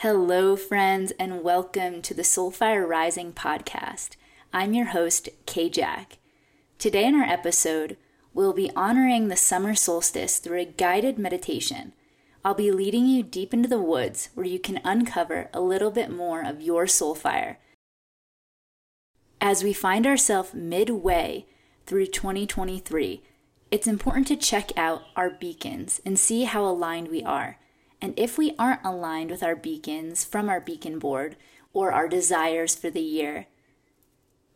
Hello, friends, and welcome to the Soulfire Rising podcast. I'm your host, Kay Jack. Today, in our episode, we'll be honoring the summer solstice through a guided meditation. I'll be leading you deep into the woods where you can uncover a little bit more of your soulfire. As we find ourselves midway through 2023, it's important to check out our beacons and see how aligned we are. And if we aren't aligned with our beacons from our beacon board or our desires for the year,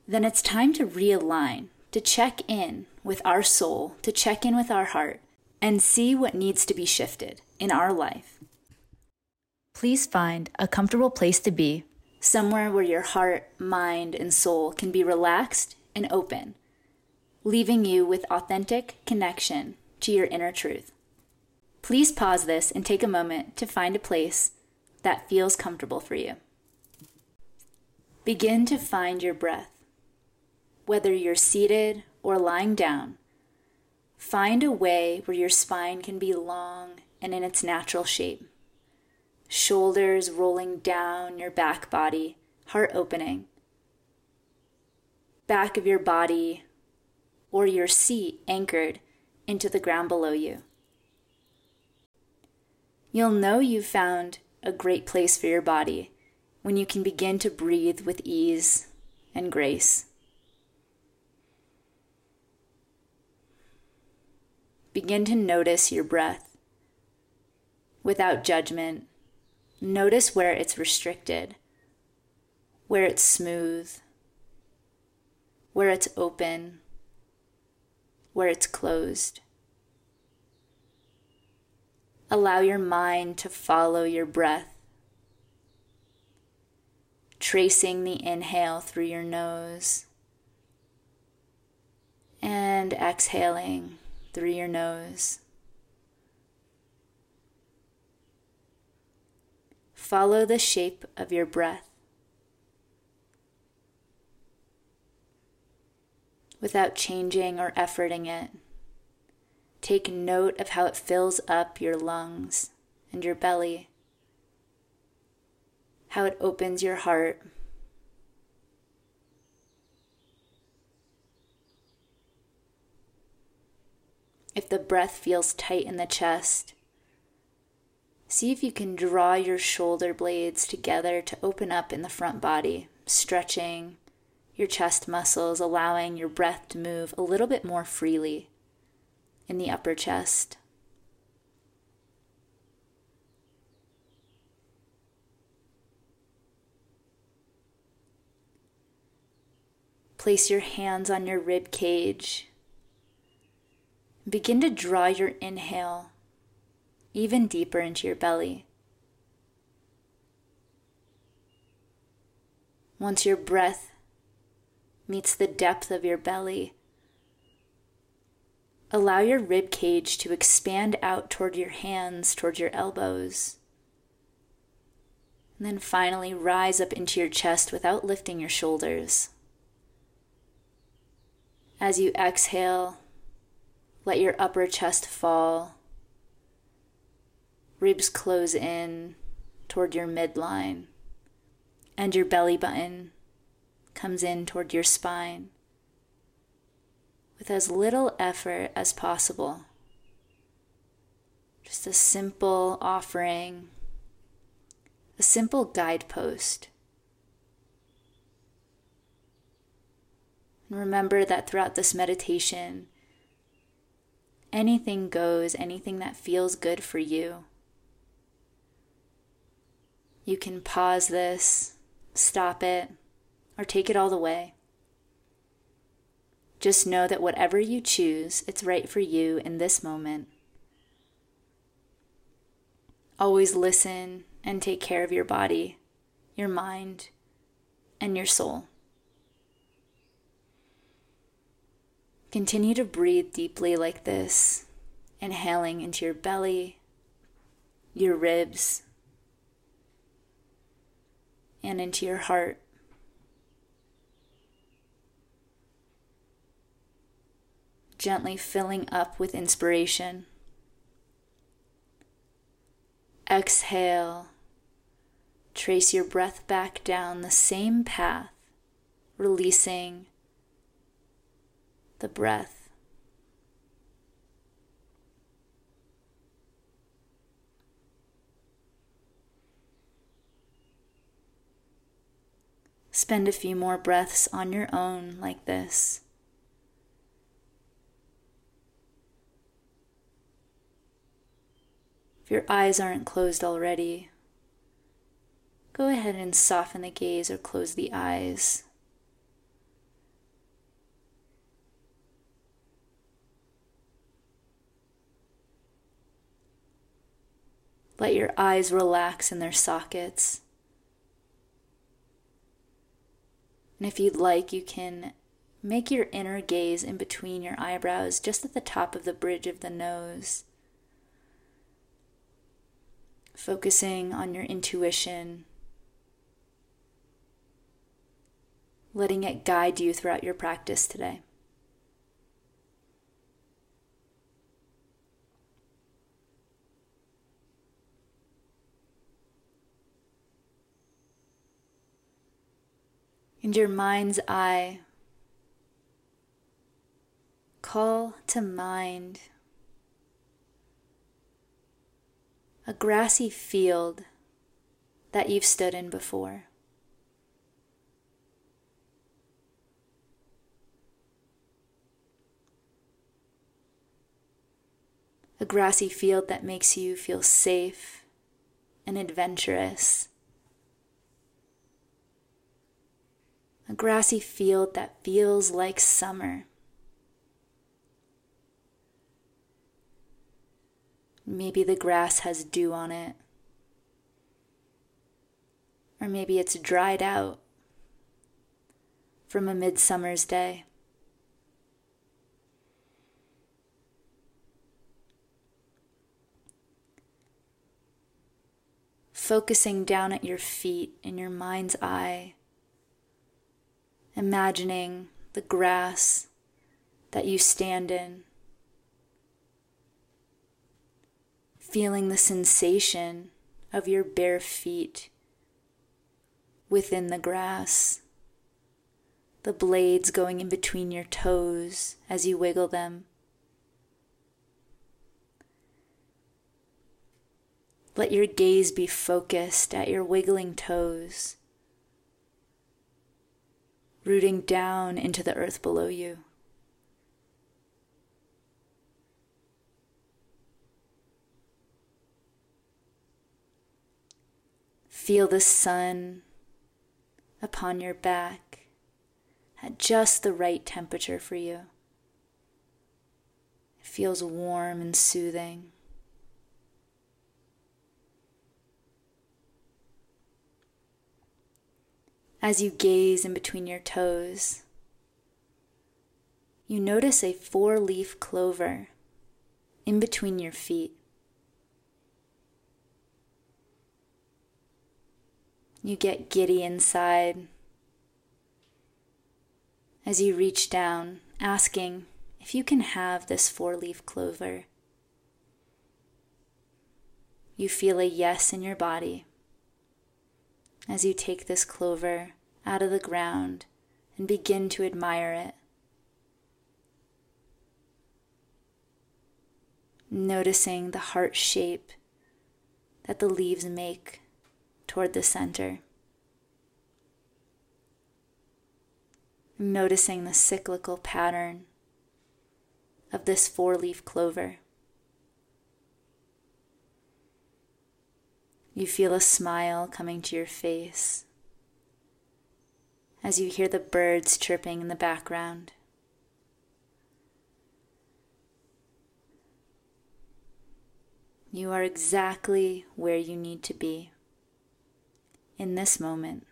then it's time to realign, to check in with our soul, to check in with our heart, and see what needs to be shifted in our life. Please find a comfortable place to be, somewhere where your heart, mind, and soul can be relaxed and open, leaving you with authentic connection to your inner truth. Please pause this and take a moment to find a place that feels comfortable for you. Begin to find your breath. Whether you're seated or lying down, find a way where your spine can be long and in its natural shape. Shoulders rolling down your back body, heart opening. Back of your body or your seat anchored into the ground below you. You'll know you've found a great place for your body when you can begin to breathe with ease and grace. Begin to notice your breath without judgment. Notice where it's restricted, where it's smooth, where it's open, where it's closed. Allow your mind to follow your breath, tracing the inhale through your nose and exhaling through your nose. Follow the shape of your breath. Without changing or efforting it. Take note of how it fills up your lungs and your belly, how it opens your heart. If the breath feels tight in the chest, see if you can draw your shoulder blades together to open up in the front body, stretching your chest muscles, allowing your breath to move a little bit more freely in the upper chest. Place your hands on your rib cage. Begin to draw your inhale even deeper into your belly. Once your breath meets the depth of your belly, Allow your rib cage to expand out toward your hands, toward your elbows. And then finally rise up into your chest without lifting your shoulders. As you exhale, let your upper chest fall. Ribs close in toward your midline, and your belly button comes in toward your spine with as little effort as possible. Just a simple offering, a simple guidepost. And remember that throughout this meditation, anything goes, anything that feels good for you. You can pause this, stop it, or take it all the way. Just know that whatever you choose, it's right for you in this moment. Always listen and take care of your body, your mind, and your soul. Continue to breathe deeply like this, inhaling into your belly, your ribs, and into your heart. Gently filling up with inspiration. Exhale, trace your breath back down the same path, releasing the breath. Spend a few more breaths on your own like this. If your eyes aren't closed already, go ahead and soften the gaze or close the eyes. Let your eyes relax in their sockets. And if you'd like, you can make your inner gaze in between your eyebrows, just at the top of the bridge of the nose. Focusing on your intuition, letting it guide you throughout your practice today. and your mind's eye. Call to mind a grassy field that you've stood in before. A grassy field that makes you feel safe and adventurous. a grassy field that feels like summer. Maybe the grass has dew on it. Or maybe it's dried out from a midsummer's day. Focusing down at your feet in your mind's eye imagining the grass that you stand in, feeling the sensation of your bare feet within the grass, the blades going in between your toes as you wiggle them. Let your gaze be focused at your wiggling toes rooting down into the earth below you. Feel the sun upon your back at just the right temperature for you. It feels warm and soothing. As you gaze in between your toes, you notice a four leaf clover in between your feet. You get giddy inside as you reach down, asking if you can have this four leaf clover. You feel a yes in your body as you take this clover out of the ground and begin to admire it. Noticing the heart shape that the leaves make toward the center. Noticing the cyclical pattern of this four leaf clover. You feel a smile coming to your face as you hear the birds chirping in the background. You are exactly where you need to be in this moment.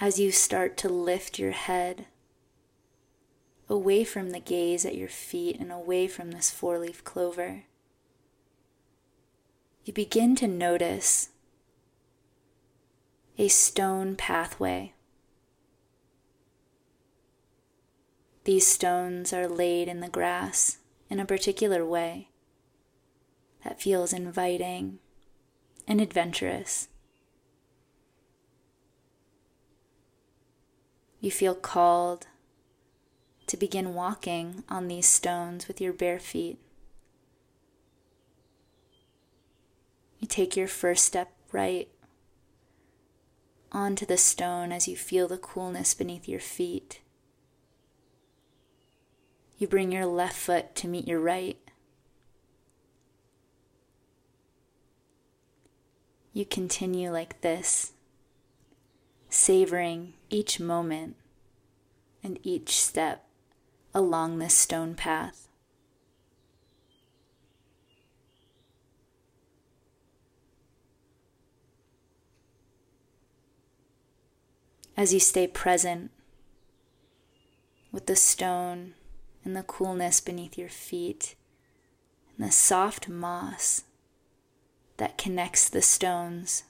as you start to lift your head away from the gaze at your feet and away from this four leaf clover, you begin to notice a stone pathway These stones are laid in the grass in a particular way that feels inviting and adventurous. You feel called to begin walking on these stones with your bare feet. You take your first step right onto the stone as you feel the coolness beneath your feet. You bring your left foot to meet your right. You continue like this, savoring each moment and each step along this stone path. As you stay present with the stone and the coolness beneath your feet and the soft moss that connects the stones.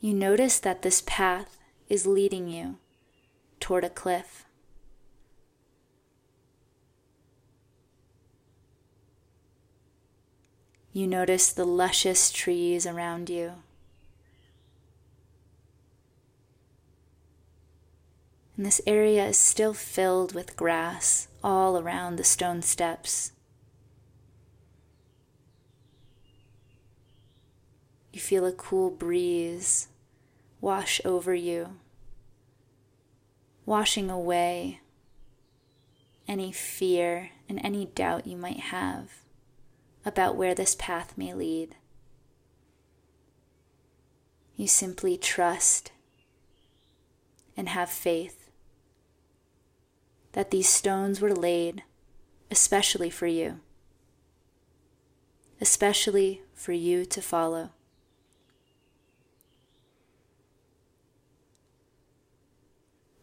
You notice that this path is leading you toward a cliff. You notice the luscious trees around you. And this area is still filled with grass all around the stone steps. You feel a cool breeze wash over you, washing away any fear and any doubt you might have about where this path may lead. You simply trust and have faith that these stones were laid especially for you, especially for you to follow.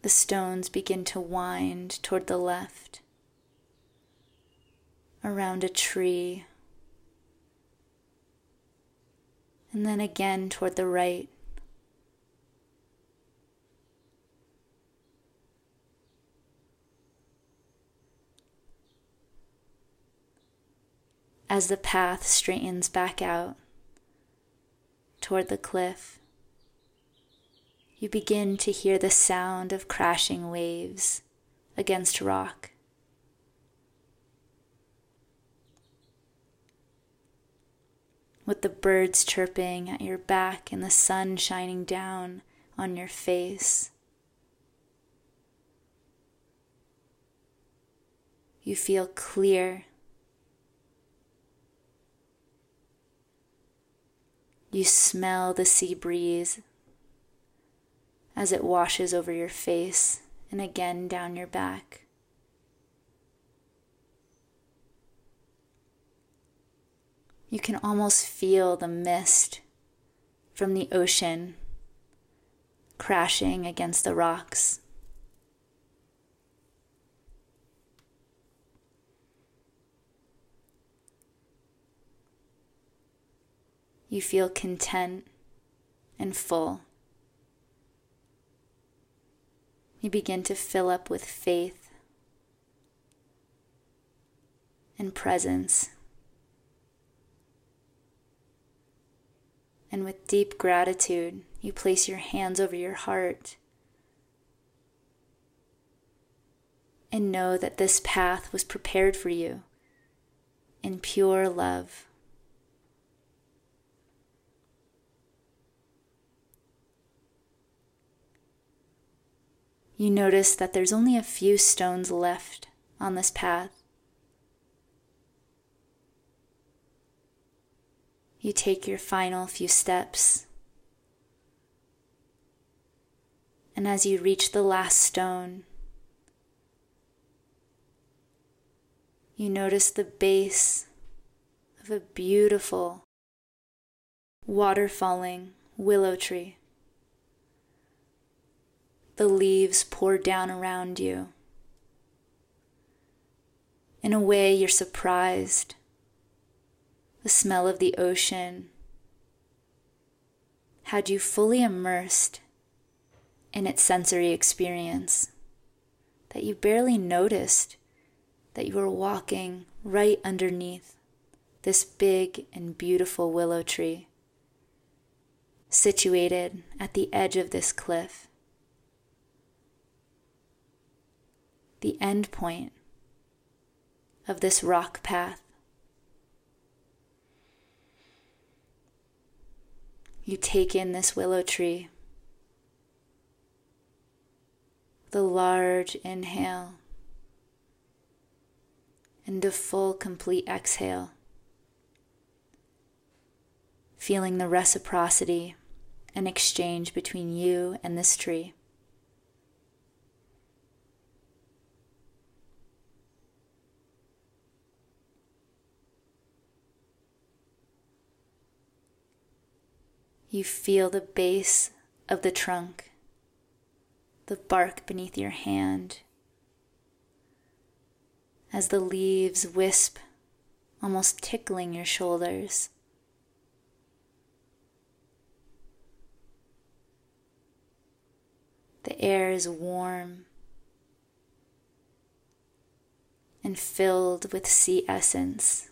The stones begin to wind toward the left, around a tree, and then again toward the right. As the path straightens back out toward the cliff, you begin to hear the sound of crashing waves against rock. With the birds chirping at your back and the sun shining down on your face. You feel clear You smell the sea breeze as it washes over your face and again down your back. You can almost feel the mist from the ocean crashing against the rocks. You feel content and full. You begin to fill up with faith and presence. And with deep gratitude, you place your hands over your heart and know that this path was prepared for you in pure love. You notice that there's only a few stones left on this path. You take your final few steps. And as you reach the last stone, you notice the base of a beautiful water falling willow tree the leaves pour down around you. In a way, you're surprised. The smell of the ocean had you fully immersed in its sensory experience that you barely noticed that you were walking right underneath this big and beautiful willow tree situated at the edge of this cliff. The end point of this rock path. You take in this willow tree. The large inhale and a full, complete exhale. Feeling the reciprocity and exchange between you and this tree. You feel the base of the trunk, the bark beneath your hand, as the leaves wisp, almost tickling your shoulders. The air is warm and filled with sea essence.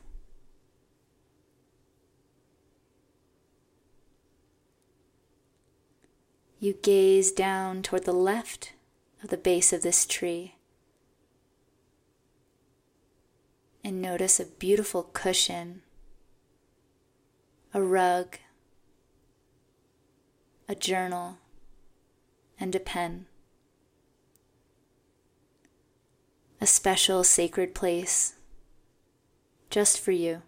You gaze down toward the left of the base of this tree and notice a beautiful cushion, a rug, a journal, and a pen. A special sacred place just for you.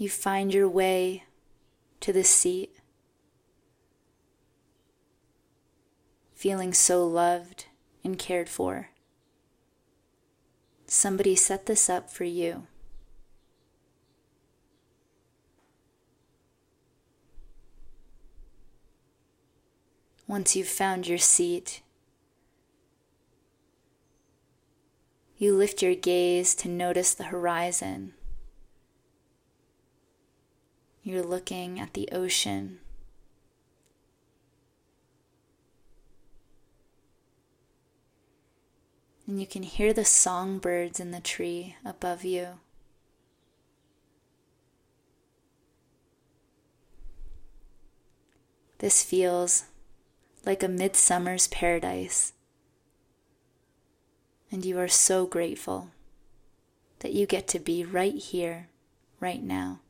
You find your way to the seat, feeling so loved and cared for. Somebody set this up for you. Once you've found your seat, you lift your gaze to notice the horizon. You're looking at the ocean. And you can hear the songbirds in the tree above you. This feels like a midsummer's paradise. And you are so grateful that you get to be right here, right now.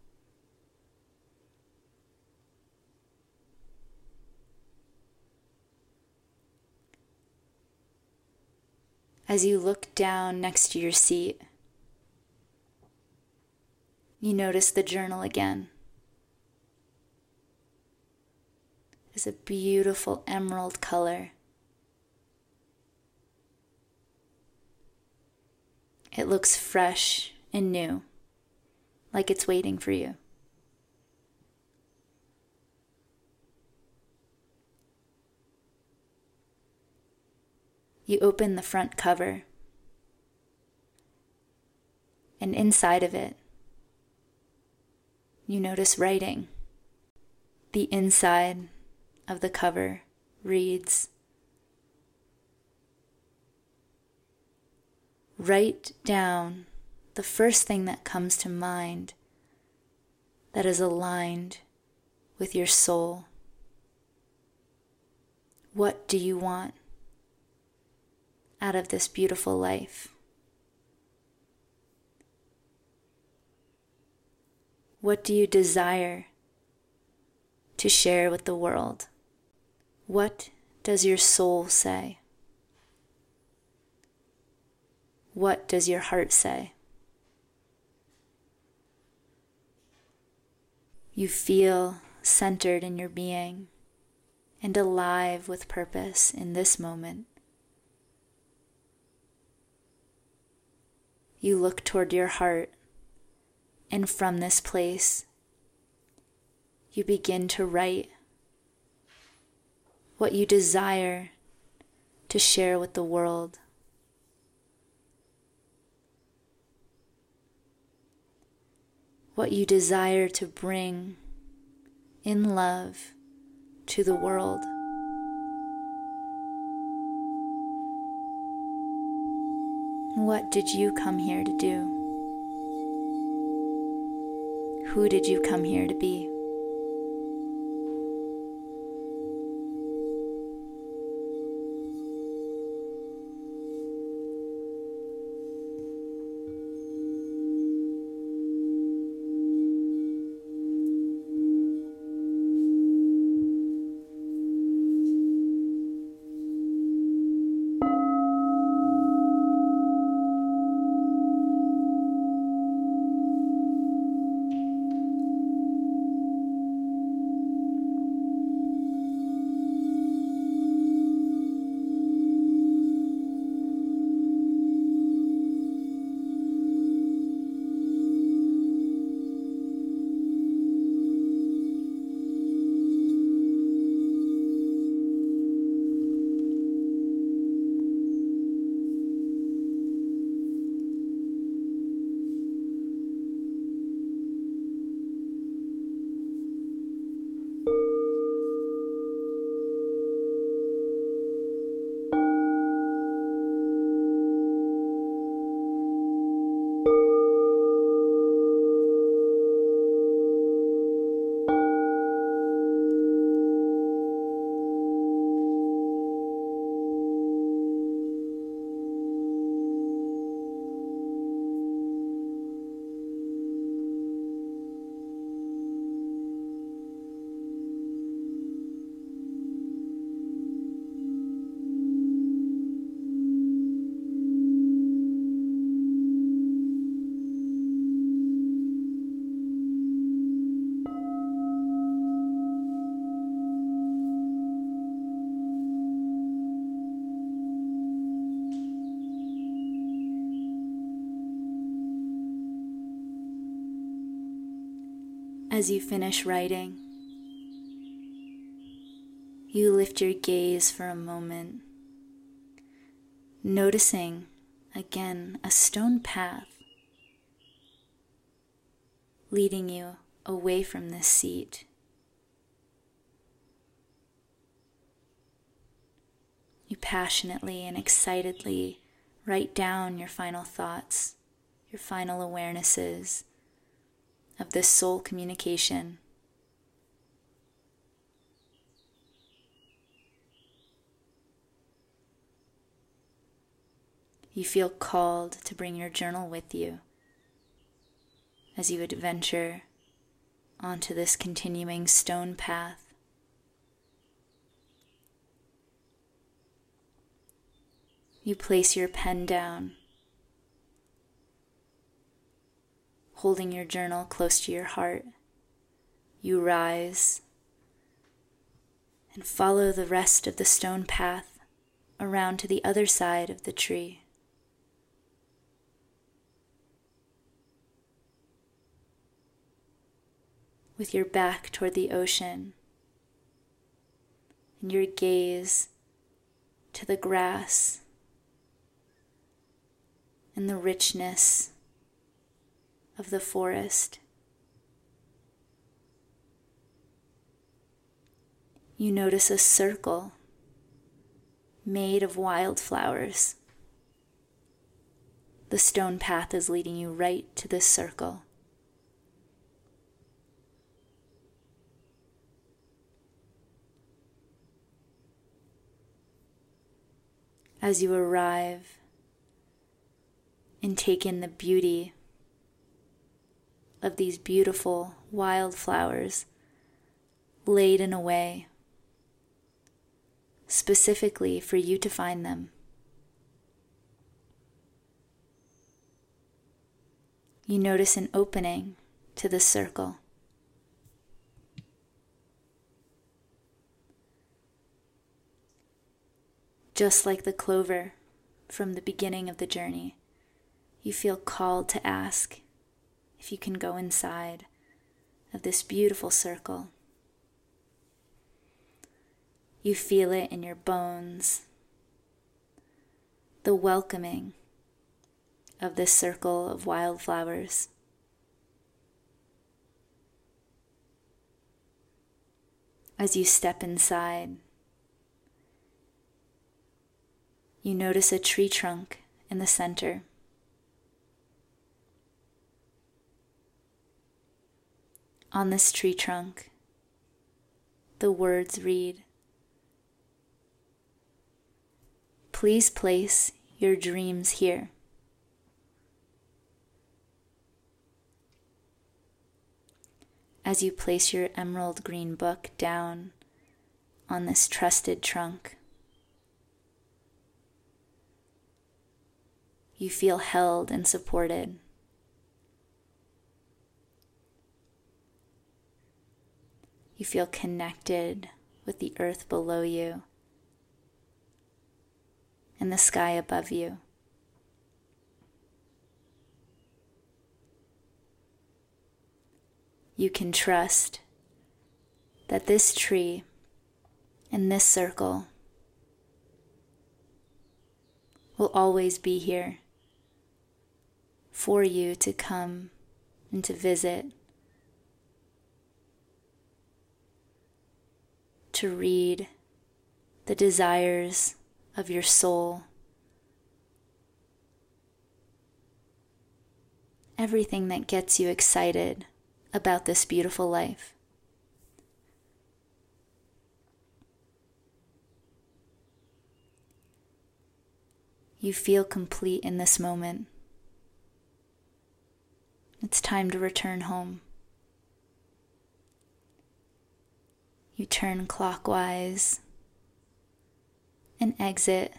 As you look down next to your seat, you notice the journal again. It's a beautiful emerald color. It looks fresh and new, like it's waiting for you. You open the front cover. And inside of it, you notice writing. The inside of the cover reads Write down the first thing that comes to mind that is aligned with your soul. What do you want? Out of this beautiful life? What do you desire to share with the world? What does your soul say? What does your heart say? You feel centered in your being and alive with purpose in this moment. You look toward your heart, and from this place, you begin to write what you desire to share with the world. What you desire to bring in love to the world. What did you come here to do? Who did you come here to be? As you finish writing, you lift your gaze for a moment, noticing again a stone path leading you away from this seat. You passionately and excitedly write down your final thoughts, your final awarenesses of this soul communication. You feel called to bring your journal with you as you adventure onto this continuing stone path. You place your pen down holding your journal close to your heart, you rise and follow the rest of the stone path around to the other side of the tree. With your back toward the ocean and your gaze to the grass and the richness of the forest. You notice a circle made of wildflowers. The stone path is leading you right to this circle. As you arrive and take in the beauty of these beautiful wildflowers laid in a way specifically for you to find them. You notice an opening to the circle. Just like the clover from the beginning of the journey, you feel called to ask if you can go inside of this beautiful circle. You feel it in your bones, the welcoming of this circle of wildflowers. as you step inside. You notice a tree trunk in the center. On this tree trunk, the words read Please place your dreams here. As you place your emerald green book down on this trusted trunk, you feel held and supported. You feel connected with the earth below you and the sky above you. You can trust that this tree and this circle will always be here for you to come and to visit to read the desires of your soul. Everything that gets you excited about this beautiful life. You feel complete in this moment. It's time to return home. You turn clockwise and exit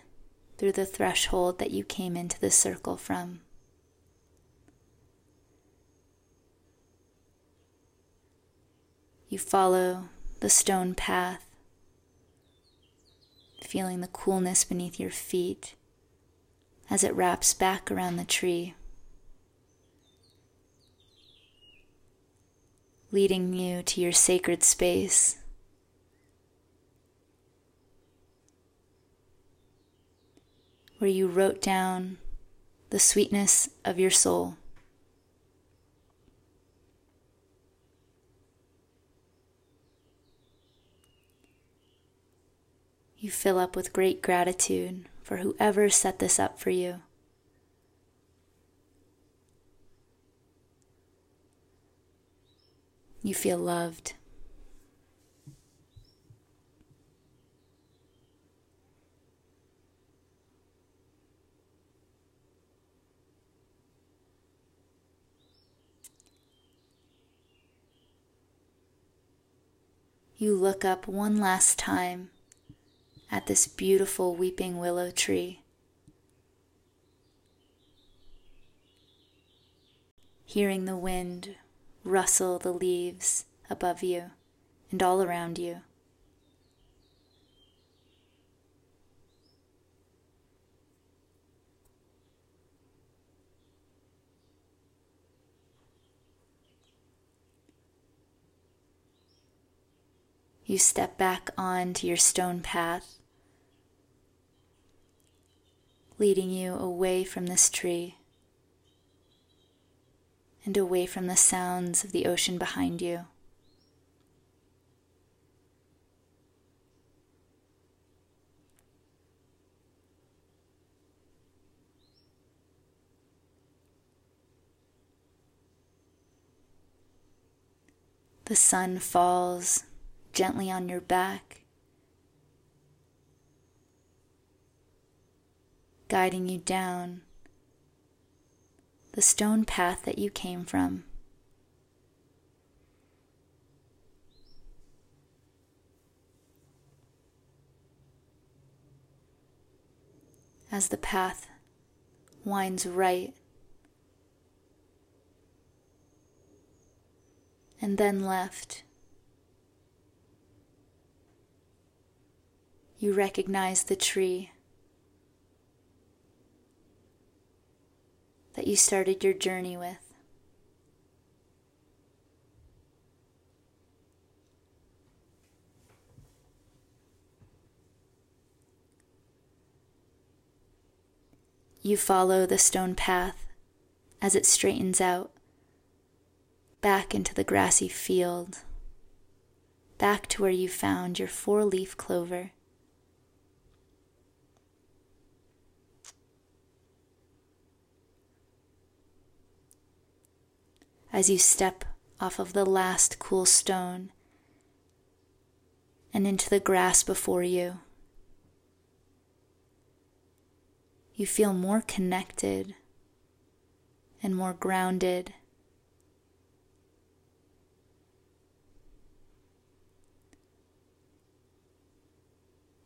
through the threshold that you came into the circle from. You follow the stone path, feeling the coolness beneath your feet as it wraps back around the tree, leading you to your sacred space where you wrote down the sweetness of your soul. You fill up with great gratitude for whoever set this up for you. You feel loved. You look up one last time at this beautiful weeping willow tree. Hearing the wind rustle the leaves above you and all around you. You step back onto your stone path, leading you away from this tree and away from the sounds of the ocean behind you. The sun falls gently on your back, guiding you down the stone path that you came from. As the path winds right and then left. You recognize the tree that you started your journey with. You follow the stone path as it straightens out back into the grassy field, back to where you found your four leaf clover. As you step off of the last cool stone and into the grass before you, you feel more connected and more grounded.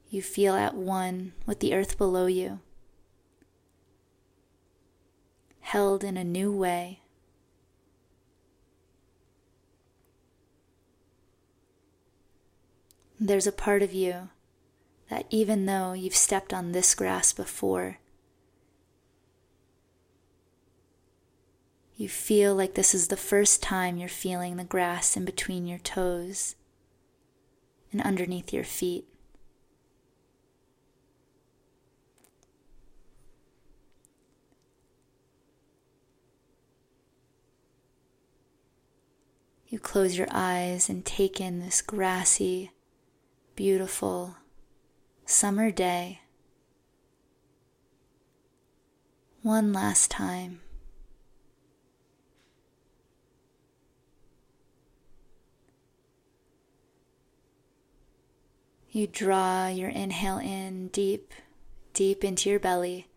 You feel at one with the earth below you, held in a new way. There's a part of you that even though you've stepped on this grass before, You feel like this is the first time you're feeling the grass in between your toes and underneath your feet. You close your eyes and take in this grassy, beautiful summer day. One last time. You draw your inhale in deep, deep into your belly.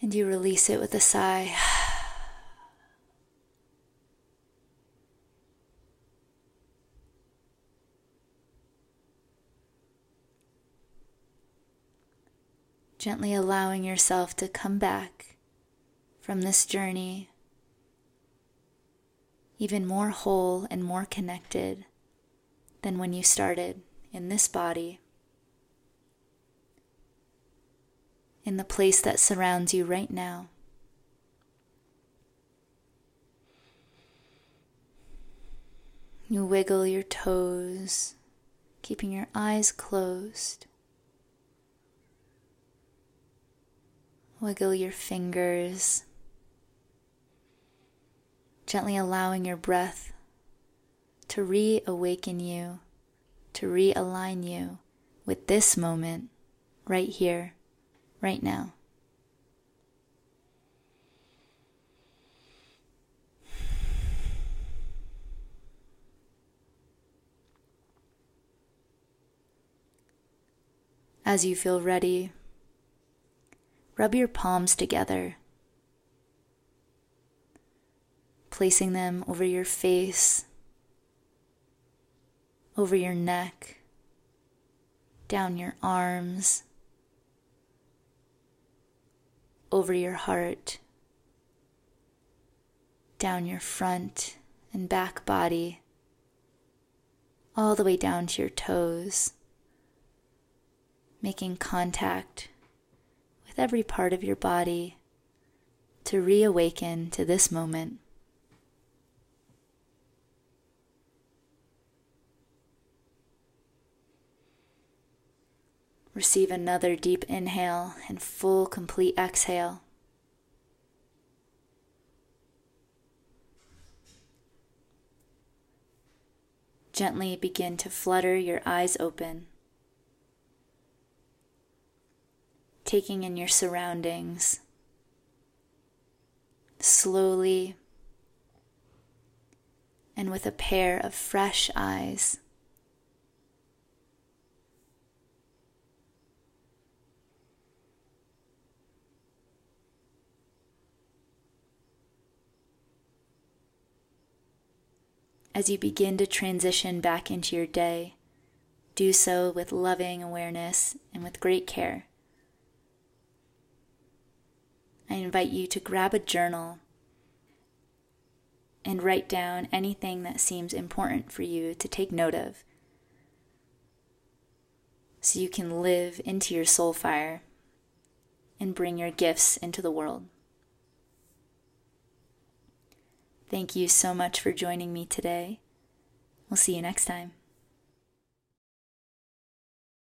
And you release it with a sigh. Gently allowing yourself to come back from this journey even more whole and more connected than when you started in this body, in the place that surrounds you right now. You wiggle your toes, keeping your eyes closed. Wiggle your fingers, gently allowing your breath to reawaken you, to realign you with this moment right here, right now. As you feel ready, rub your palms together, placing them over your face over your neck, down your arms, over your heart, down your front and back body, all the way down to your toes, making contact with every part of your body to reawaken to this moment. Receive another deep inhale and full, complete exhale. Gently begin to flutter your eyes open, taking in your surroundings. Slowly and with a pair of fresh eyes. As you begin to transition back into your day, do so with loving awareness and with great care. I invite you to grab a journal and write down anything that seems important for you to take note of so you can live into your soul fire and bring your gifts into the world. Thank you so much for joining me today. We'll see you next time.